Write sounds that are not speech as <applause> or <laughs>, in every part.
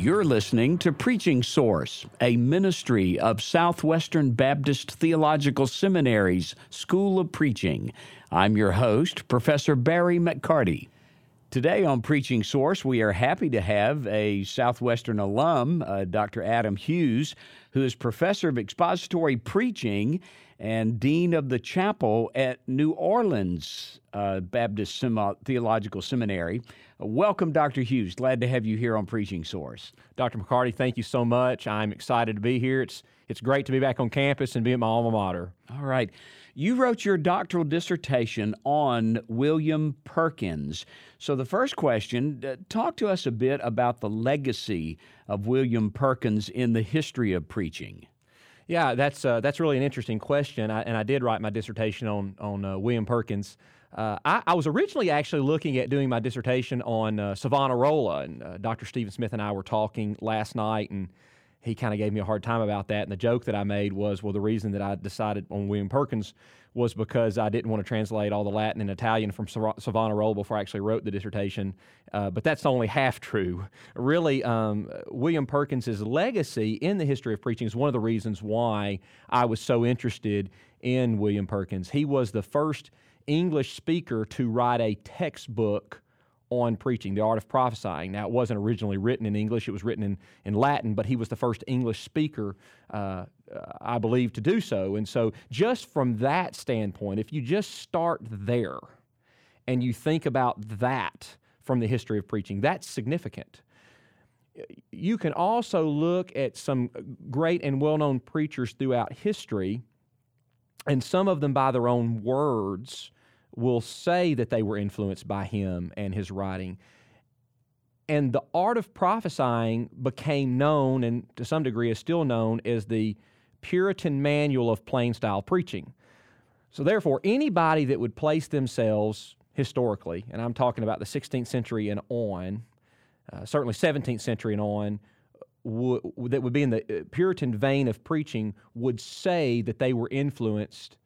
You're listening to Preaching Source, a ministry of Southwestern Baptist Theological Seminary's School of Preaching. I'm your host, Professor Barry McCarty. Today on Preaching Source, we are happy to have a Southwestern alum, uh, Dr. Adam Hughes, who is professor of expository preaching and dean of the chapel at New Orleans uh, Baptist Theological Seminary. Welcome, Dr. Hughes. Glad to have you here on Preaching Source. Dr. McCarty, thank you so much. I'm excited to be here. It's it's great to be back on campus and be at my alma mater. All right. You wrote your doctoral dissertation on William Perkins. So, the first question uh, talk to us a bit about the legacy of William Perkins in the history of preaching. Yeah, that's uh, that's really an interesting question, I, and I did write my dissertation on on uh, William Perkins. Uh, I, I, was originally actually looking at doing my dissertation on uh, Savonarola, and uh, Dr. Stephen Smith and I were talking last night, and he kind of gave me a hard time about that. And the joke that I made was, well, the reason that I decided on William Perkins was because I didn't want to translate all the Latin and Italian from Savonarola before I actually wrote the dissertation. Uh, but that's only half true. Really, um, William Perkins's legacy in the history of preaching is one of the reasons why I was so interested in William Perkins. He was the first English speaker to write a textbook on preaching, the art of prophesying. Now, it wasn't originally written in English, it was written in, in Latin, but he was the first English speaker, uh, I believe, to do so. And so, just from that standpoint, if you just start there and you think about that from the history of preaching, that's significant. You can also look at some great and well known preachers throughout history, and some of them by their own words will say that they were influenced by him and his writing. And the art of prophesying became known, and to some degree is still known, as the Puritan Manual of Plain Style Preaching. So, therefore, anybody that would place themselves historically, and I'm talking about the 16th century and on, uh, certainly 17th century and on, w- that would be in the uh, Puritan vein of preaching, would say that they were influenced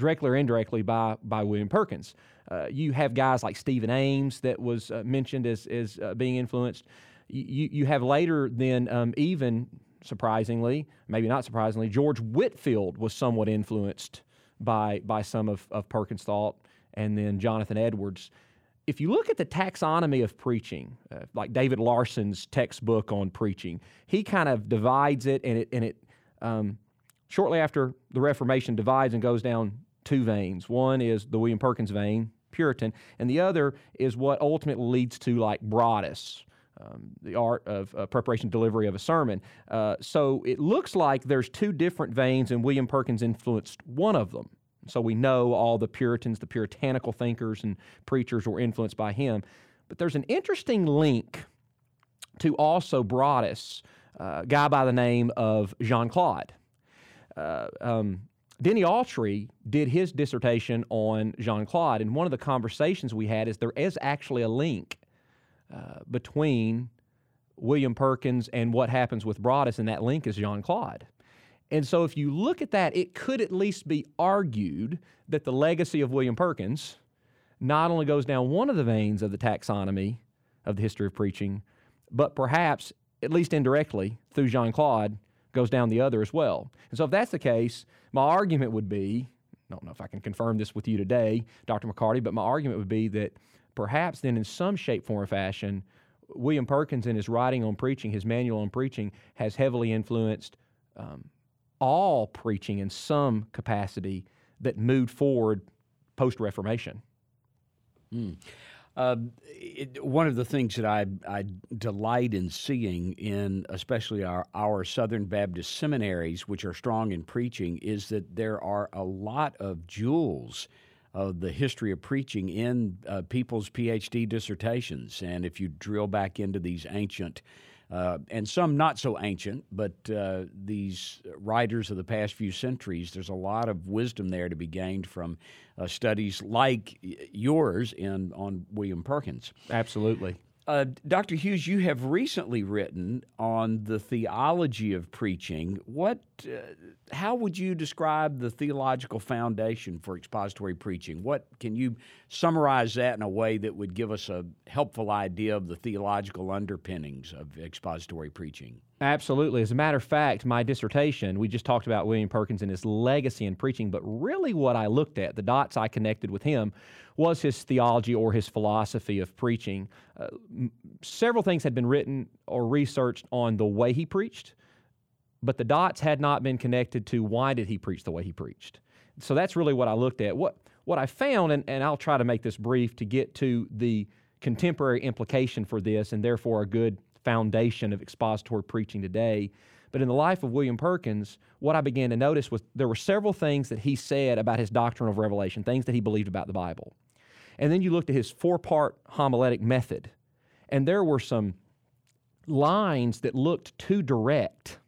directly or indirectly by by William Perkins. Uh, you have guys like Stephen Ames that was uh, mentioned as as uh, being influenced. You you have later then um, even surprisingly, maybe not surprisingly, George Whitefield was somewhat influenced by by some of, of Perkins' thought, and then Jonathan Edwards. If you look at the taxonomy of preaching, uh, like David Larsen's textbook on preaching, he kind of divides it, and it and it um, shortly after the Reformation divides and goes down two veins. One is the William Perkins vein, Puritan, and the other is what ultimately leads to like Broadus. Um, the art of uh, preparation delivery of a sermon. Uh, so it looks like there's two different veins, and William Perkins influenced one of them. So we know all the Puritans, the puritanical thinkers and preachers were influenced by him. But there's an interesting link to also Broadus, uh, a guy by the name of Jean Claude. Uh, um, Denny Autrey did his dissertation on Jean Claude, and one of the conversations we had is there is actually a link uh, between William Perkins and what happens with Broadus, and that link is Jean Claude. And so, if you look at that, it could at least be argued that the legacy of William Perkins not only goes down one of the veins of the taxonomy of the history of preaching, but perhaps, at least indirectly, through Jean Claude, goes down the other as well. And so, if that's the case, my argument would be I don't know if I can confirm this with you today, Dr. McCarty, but my argument would be that perhaps then, in some shape, form, or fashion, William Perkins, in his writing on preaching, his manual on preaching, has heavily influenced um, all preaching in some capacity that moved forward post Reformation. Mm. Uh, it, one of the things that I, I delight in seeing in especially our, our Southern Baptist seminaries, which are strong in preaching, is that there are a lot of jewels of the history of preaching in uh, people's PhD dissertations. And if you drill back into these ancient uh, and some not so ancient, but uh, these writers of the past few centuries, there's a lot of wisdom there to be gained from uh, studies like yours in on William Perkins. Absolutely. Uh, Dr. Hughes, you have recently written on the theology of preaching. What, uh, how would you describe the theological foundation for expository preaching? What can you summarize that in a way that would give us a helpful idea of the theological underpinnings of expository preaching? Absolutely. As a matter of fact, my dissertation, we just talked about William Perkins and his legacy in preaching, but really what I looked at, the dots I connected with him, was his theology or his philosophy of preaching. Uh, m- several things had been written or researched on the way he preached, but the dots had not been connected to why did he preach the way he preached. So that's really what I looked at. What what I found, and, and I'll try to make this brief to get to the contemporary implication for this, and therefore a good foundation of expository preaching today. But in the life of William Perkins, what I began to notice was there were several things that he said about his doctrine of revelation, things that he believed about the Bible. And then you looked at his four part homiletic method, and there were some lines that looked too direct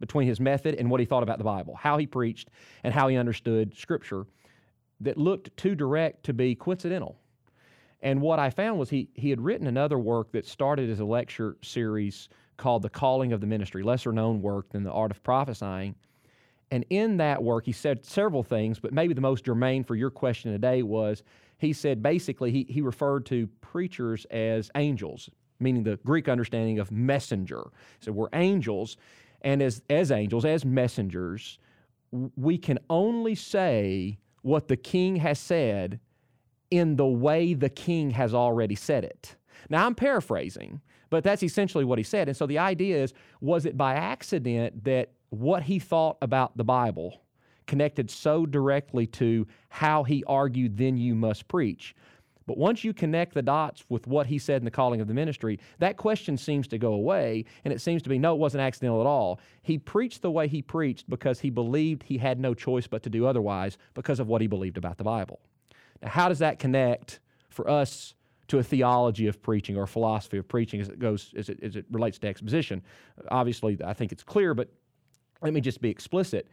between his method and what he thought about the Bible, how he preached and how he understood Scripture, that looked too direct to be coincidental. And what I found was he, he had written another work that started as a lecture series called The Calling of the Ministry, lesser known work than The Art of Prophesying. And in that work, he said several things, but maybe the most germane for your question today was he said basically he, he referred to preachers as angels, meaning the Greek understanding of messenger. So we're angels, and as, as angels, as messengers, we can only say what the king has said in the way the king has already said it. Now, I'm paraphrasing, but that's essentially what he said. And so the idea is was it by accident that what he thought about the Bible connected so directly to how he argued, then you must preach? But once you connect the dots with what he said in the calling of the ministry, that question seems to go away, and it seems to be no, it wasn't accidental at all. He preached the way he preached because he believed he had no choice but to do otherwise because of what he believed about the Bible. Now, how does that connect for us to a theology of preaching or a philosophy of preaching as it goes as it, as it relates to exposition? Obviously, I think it's clear, but let me just be explicit.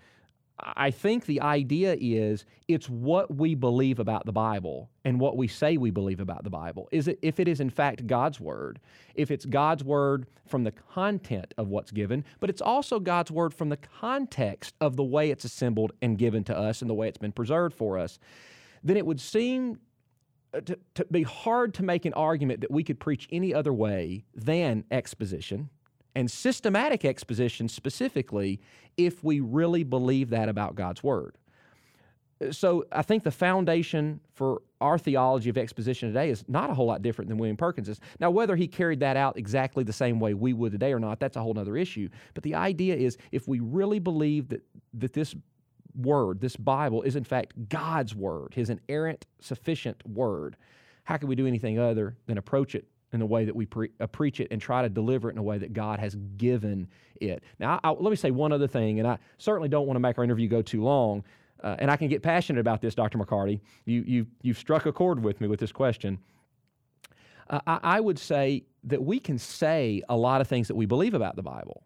I think the idea is it's what we believe about the Bible and what we say we believe about the Bible. Is it if it is in fact God's word, if it's God's word from the content of what's given, but it's also God's word from the context of the way it's assembled and given to us and the way it's been preserved for us then it would seem uh, to, to, be hard to make an argument that we could preach any other way than exposition and systematic exposition specifically if we really believe that about God's Word. So I think the foundation for our theology of exposition today is not a whole lot different than William Perkins's. Now, whether he carried that out exactly the same way we would today or not, that's a whole other issue. But the idea is if we really believe that, that this word, this Bible, is in fact God's word, his inerrant, sufficient word. How can we do anything other than approach it in the way that we pre- uh, preach it and try to deliver it in a way that God has given it? Now, I, I, let me say one other thing, and I certainly don't want to make our interview go too long. Uh, and I can get passionate about this, Dr. McCarty. You, you, you've struck a chord with me with this question. Uh, I, I would say that we can say a lot of things that we believe about the Bible,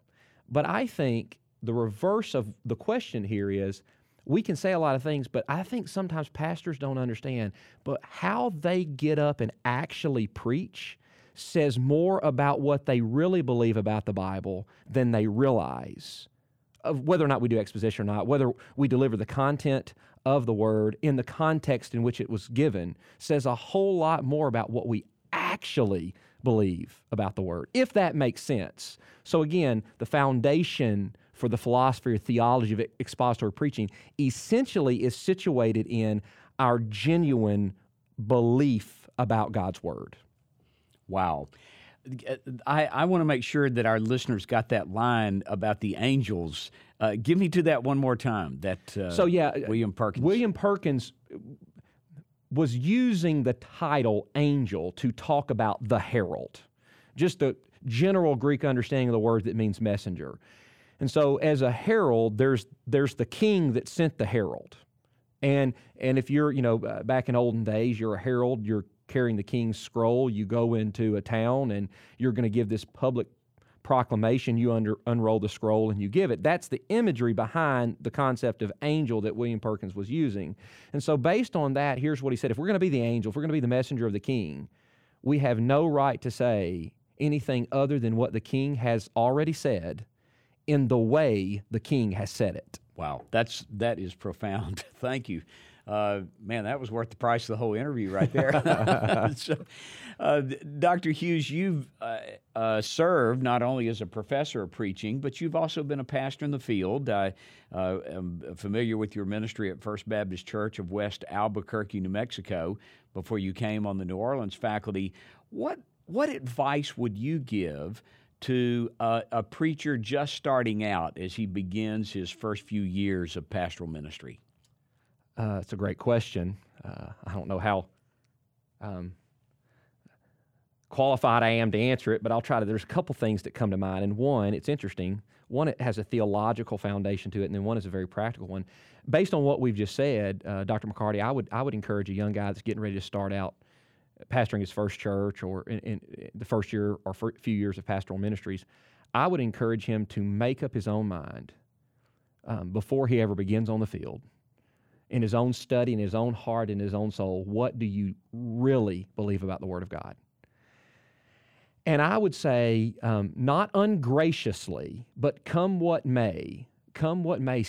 but I think the reverse of the question here is we can say a lot of things, but I think sometimes pastors don't understand. But how they get up and actually preach says more about what they really believe about the Bible than they realize. Of whether or not we do exposition or not, whether we deliver the content of the word in the context in which it was given, says a whole lot more about what we actually believe about the word, if that makes sense. So, again, the foundation for the philosophy or theology of expository preaching essentially is situated in our genuine belief about God's Word. Wow. I, I want to make sure that our listeners got that line about the angels. Uh, give me to that one more time. That uh, so yeah, William Perkins. William Perkins was using the title angel to talk about the herald, just the general Greek understanding of the word that means messenger. And so, as a herald, there's there's the king that sent the herald, and and if you're you know uh, back in olden days, you're a herald, you're carrying the king's scroll. You go into a town and you're going to give this public proclamation. You under, unroll the scroll and you give it. That's the imagery behind the concept of angel that William Perkins was using. And so, based on that, here's what he said: If we're going to be the angel, if we're going to be the messenger of the king, we have no right to say anything other than what the king has already said in the way the king has said it. Wow, that's that is profound. <laughs> Thank you. Uh, man, that was worth the price of the whole interview right there. <laughs> <laughs> so, uh, Dr. Hughes, you've uh, uh, served not only as a professor of preaching, but you've also been a pastor in the field. I uh, am familiar with your ministry at First Baptist Church of West Albuquerque, New Mexico, before you came on the New Orleans faculty. What what advice would you give? to a preacher just starting out as he begins his first few years of pastoral ministry? Uh, it's a great question. Uh, I don't know how um, qualified I am to answer it, but I'll try to. There's a couple things that come to mind, and one, it's interesting. One, it has a theological foundation to it, and then one is a very practical one. Based on what we've just said, uh, Dr. McCarty, I would I would encourage a young guy that's getting ready to start out pastoring his first church or in, in the first year or few years of pastoral ministries. I would encourage him to make up his own mind um, before he ever begins on the field in his own study, in his own heart, in his own soul, what do you really believe about the Word of God? And I would say, um, not ungraciously, but come what may, come what may,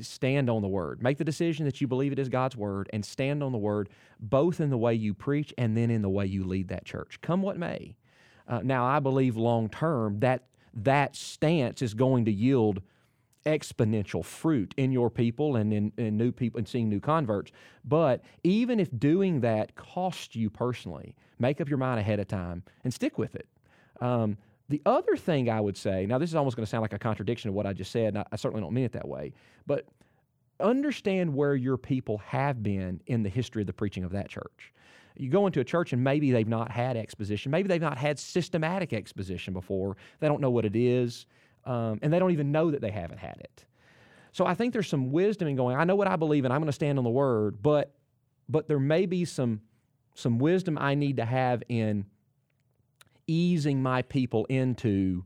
stand on the Word. Make the decision that you believe it is God's Word and stand on the Word, both in the way you preach and then in the way you lead that church. Come what may. Uh, now, I believe long term that that stance is going to yield exponential fruit in your people and in, in, new people and seeing new converts. But even if doing that costs you personally, make up your mind ahead of time and stick with it. Um, the other thing I would say, now this is almost going to sound like a contradiction of what I just said, and I, I certainly don't mean it that way, but understand where your people have been in the history of the preaching of that church. You go into a church and maybe they've not had exposition. Maybe they've not had systematic exposition before. They don't know what it is um, and they don't even know that they haven't had it. So I think there's some wisdom in going. I know what I believe, and I'm going to stand on the word, but but there may be some some wisdom I need to have in easing my people into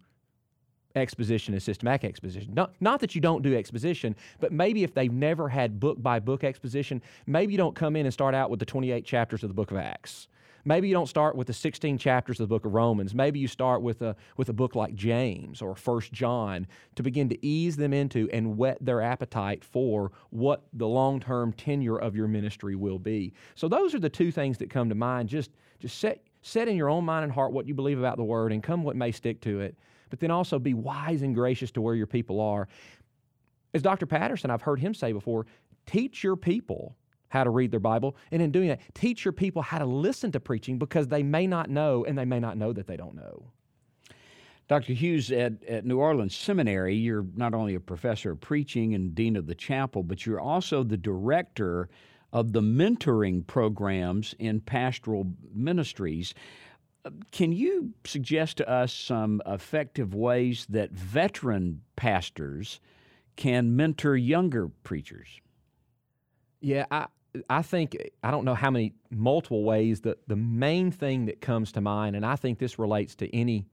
exposition and systematic exposition. Not, not that you don't do exposition, but maybe if they've never had book by book exposition, maybe you don't come in and start out with the 28 chapters of the book of Acts. Maybe you don't start with the 16 chapters of the book of Romans. Maybe you start with a, with a book like James or First John to begin to ease them into and whet their appetite for what the long term tenure of your ministry will be. So, those are the two things that come to mind. Just, just set, set in your own mind and heart what you believe about the Word and come what may stick to it. But then also be wise and gracious to where your people are. As Dr. Patterson, I've heard him say before, teach your people how to read their Bible. And in doing that, teach your people how to listen to preaching because they may not know and they may not know that they don't know. Dr. Hughes, at, at New Orleans Seminary, you're not only a professor of preaching and dean of the chapel, but you're also the director of the mentoring programs in pastoral ministries. Uh, can you suggest to us some effective ways that veteran pastors can mentor younger preachers? Yeah, I, I think I don't know how many multiple ways. The the main thing that comes to mind, and I think this relates to any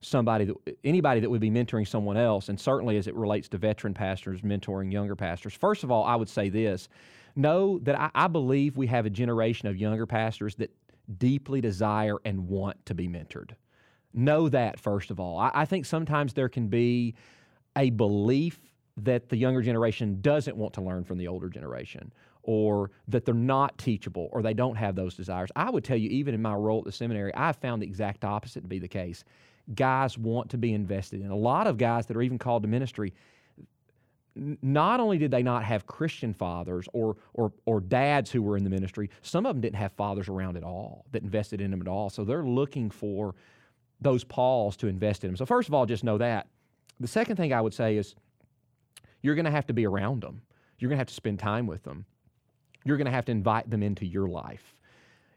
somebody that anybody that would be mentoring someone else, and certainly as it relates to veteran pastors mentoring younger pastors. First of all, I would say this: know that I, I believe we have a generation of younger pastors that deeply desire and want to be mentored. Know that first of all. I, I think sometimes there can be a belief that the younger generation doesn't want to learn from the older generation or that they're not teachable or they don't have those desires. I would tell you, even in my role at the seminary, I've found the exact opposite to be the case. Guys want to be invested in. A lot of guys that are even called to ministry, not only did they not have Christian fathers or, or, or dads who were in the ministry, some of them didn't have fathers around at all that invested in them at all. So they're looking for those Pauls to invest in them. So, first of all, just know that. The second thing I would say is you're going to have to be around them, you're going to have to spend time with them you're going to have to invite them into your life.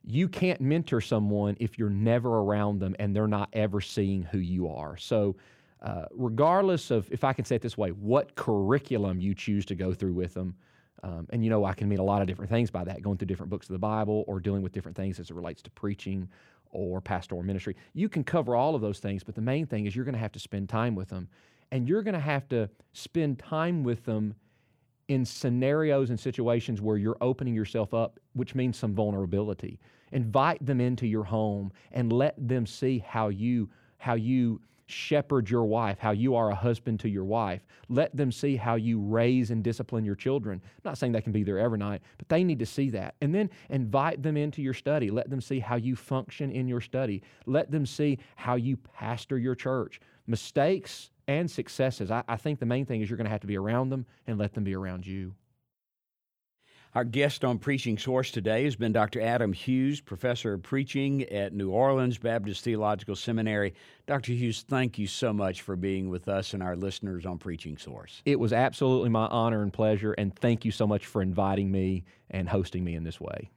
You can't mentor someone if you're never around them and they're not ever seeing who you are. So, uh, regardless of, if I can say it this way, what curriculum you choose to go through with them, um, and you know, I can mean a lot of different things by that, going through different books of the Bible or dealing with different things as it relates to preaching or pastoral ministry. You can cover all of those things, but the main thing is you're going to have to spend time with them. And you're going to have to spend time with them in scenarios and situations where you're opening yourself up, which means some vulnerability. Invite them into your home and let them see how you how you shepherd your wife, how you are a husband to your wife. Let them see how you raise and discipline your children. I'm not saying that can be there every night, but they need to see that. And then invite them into your study. Let them see how you function in your study. Let them see how you pastor your church. Mistakes and successes. I, I think the main thing is you're going to have to be around them and let them be around you. Our guest on Preaching Source today has been Dr. Adam Hughes, professor of preaching at New Orleans Baptist Theological Seminary. Dr. Hughes, thank you so much for being with us and our listeners on Preaching Source. It was absolutely my honor and pleasure, and thank you so much for inviting me and hosting me in this way.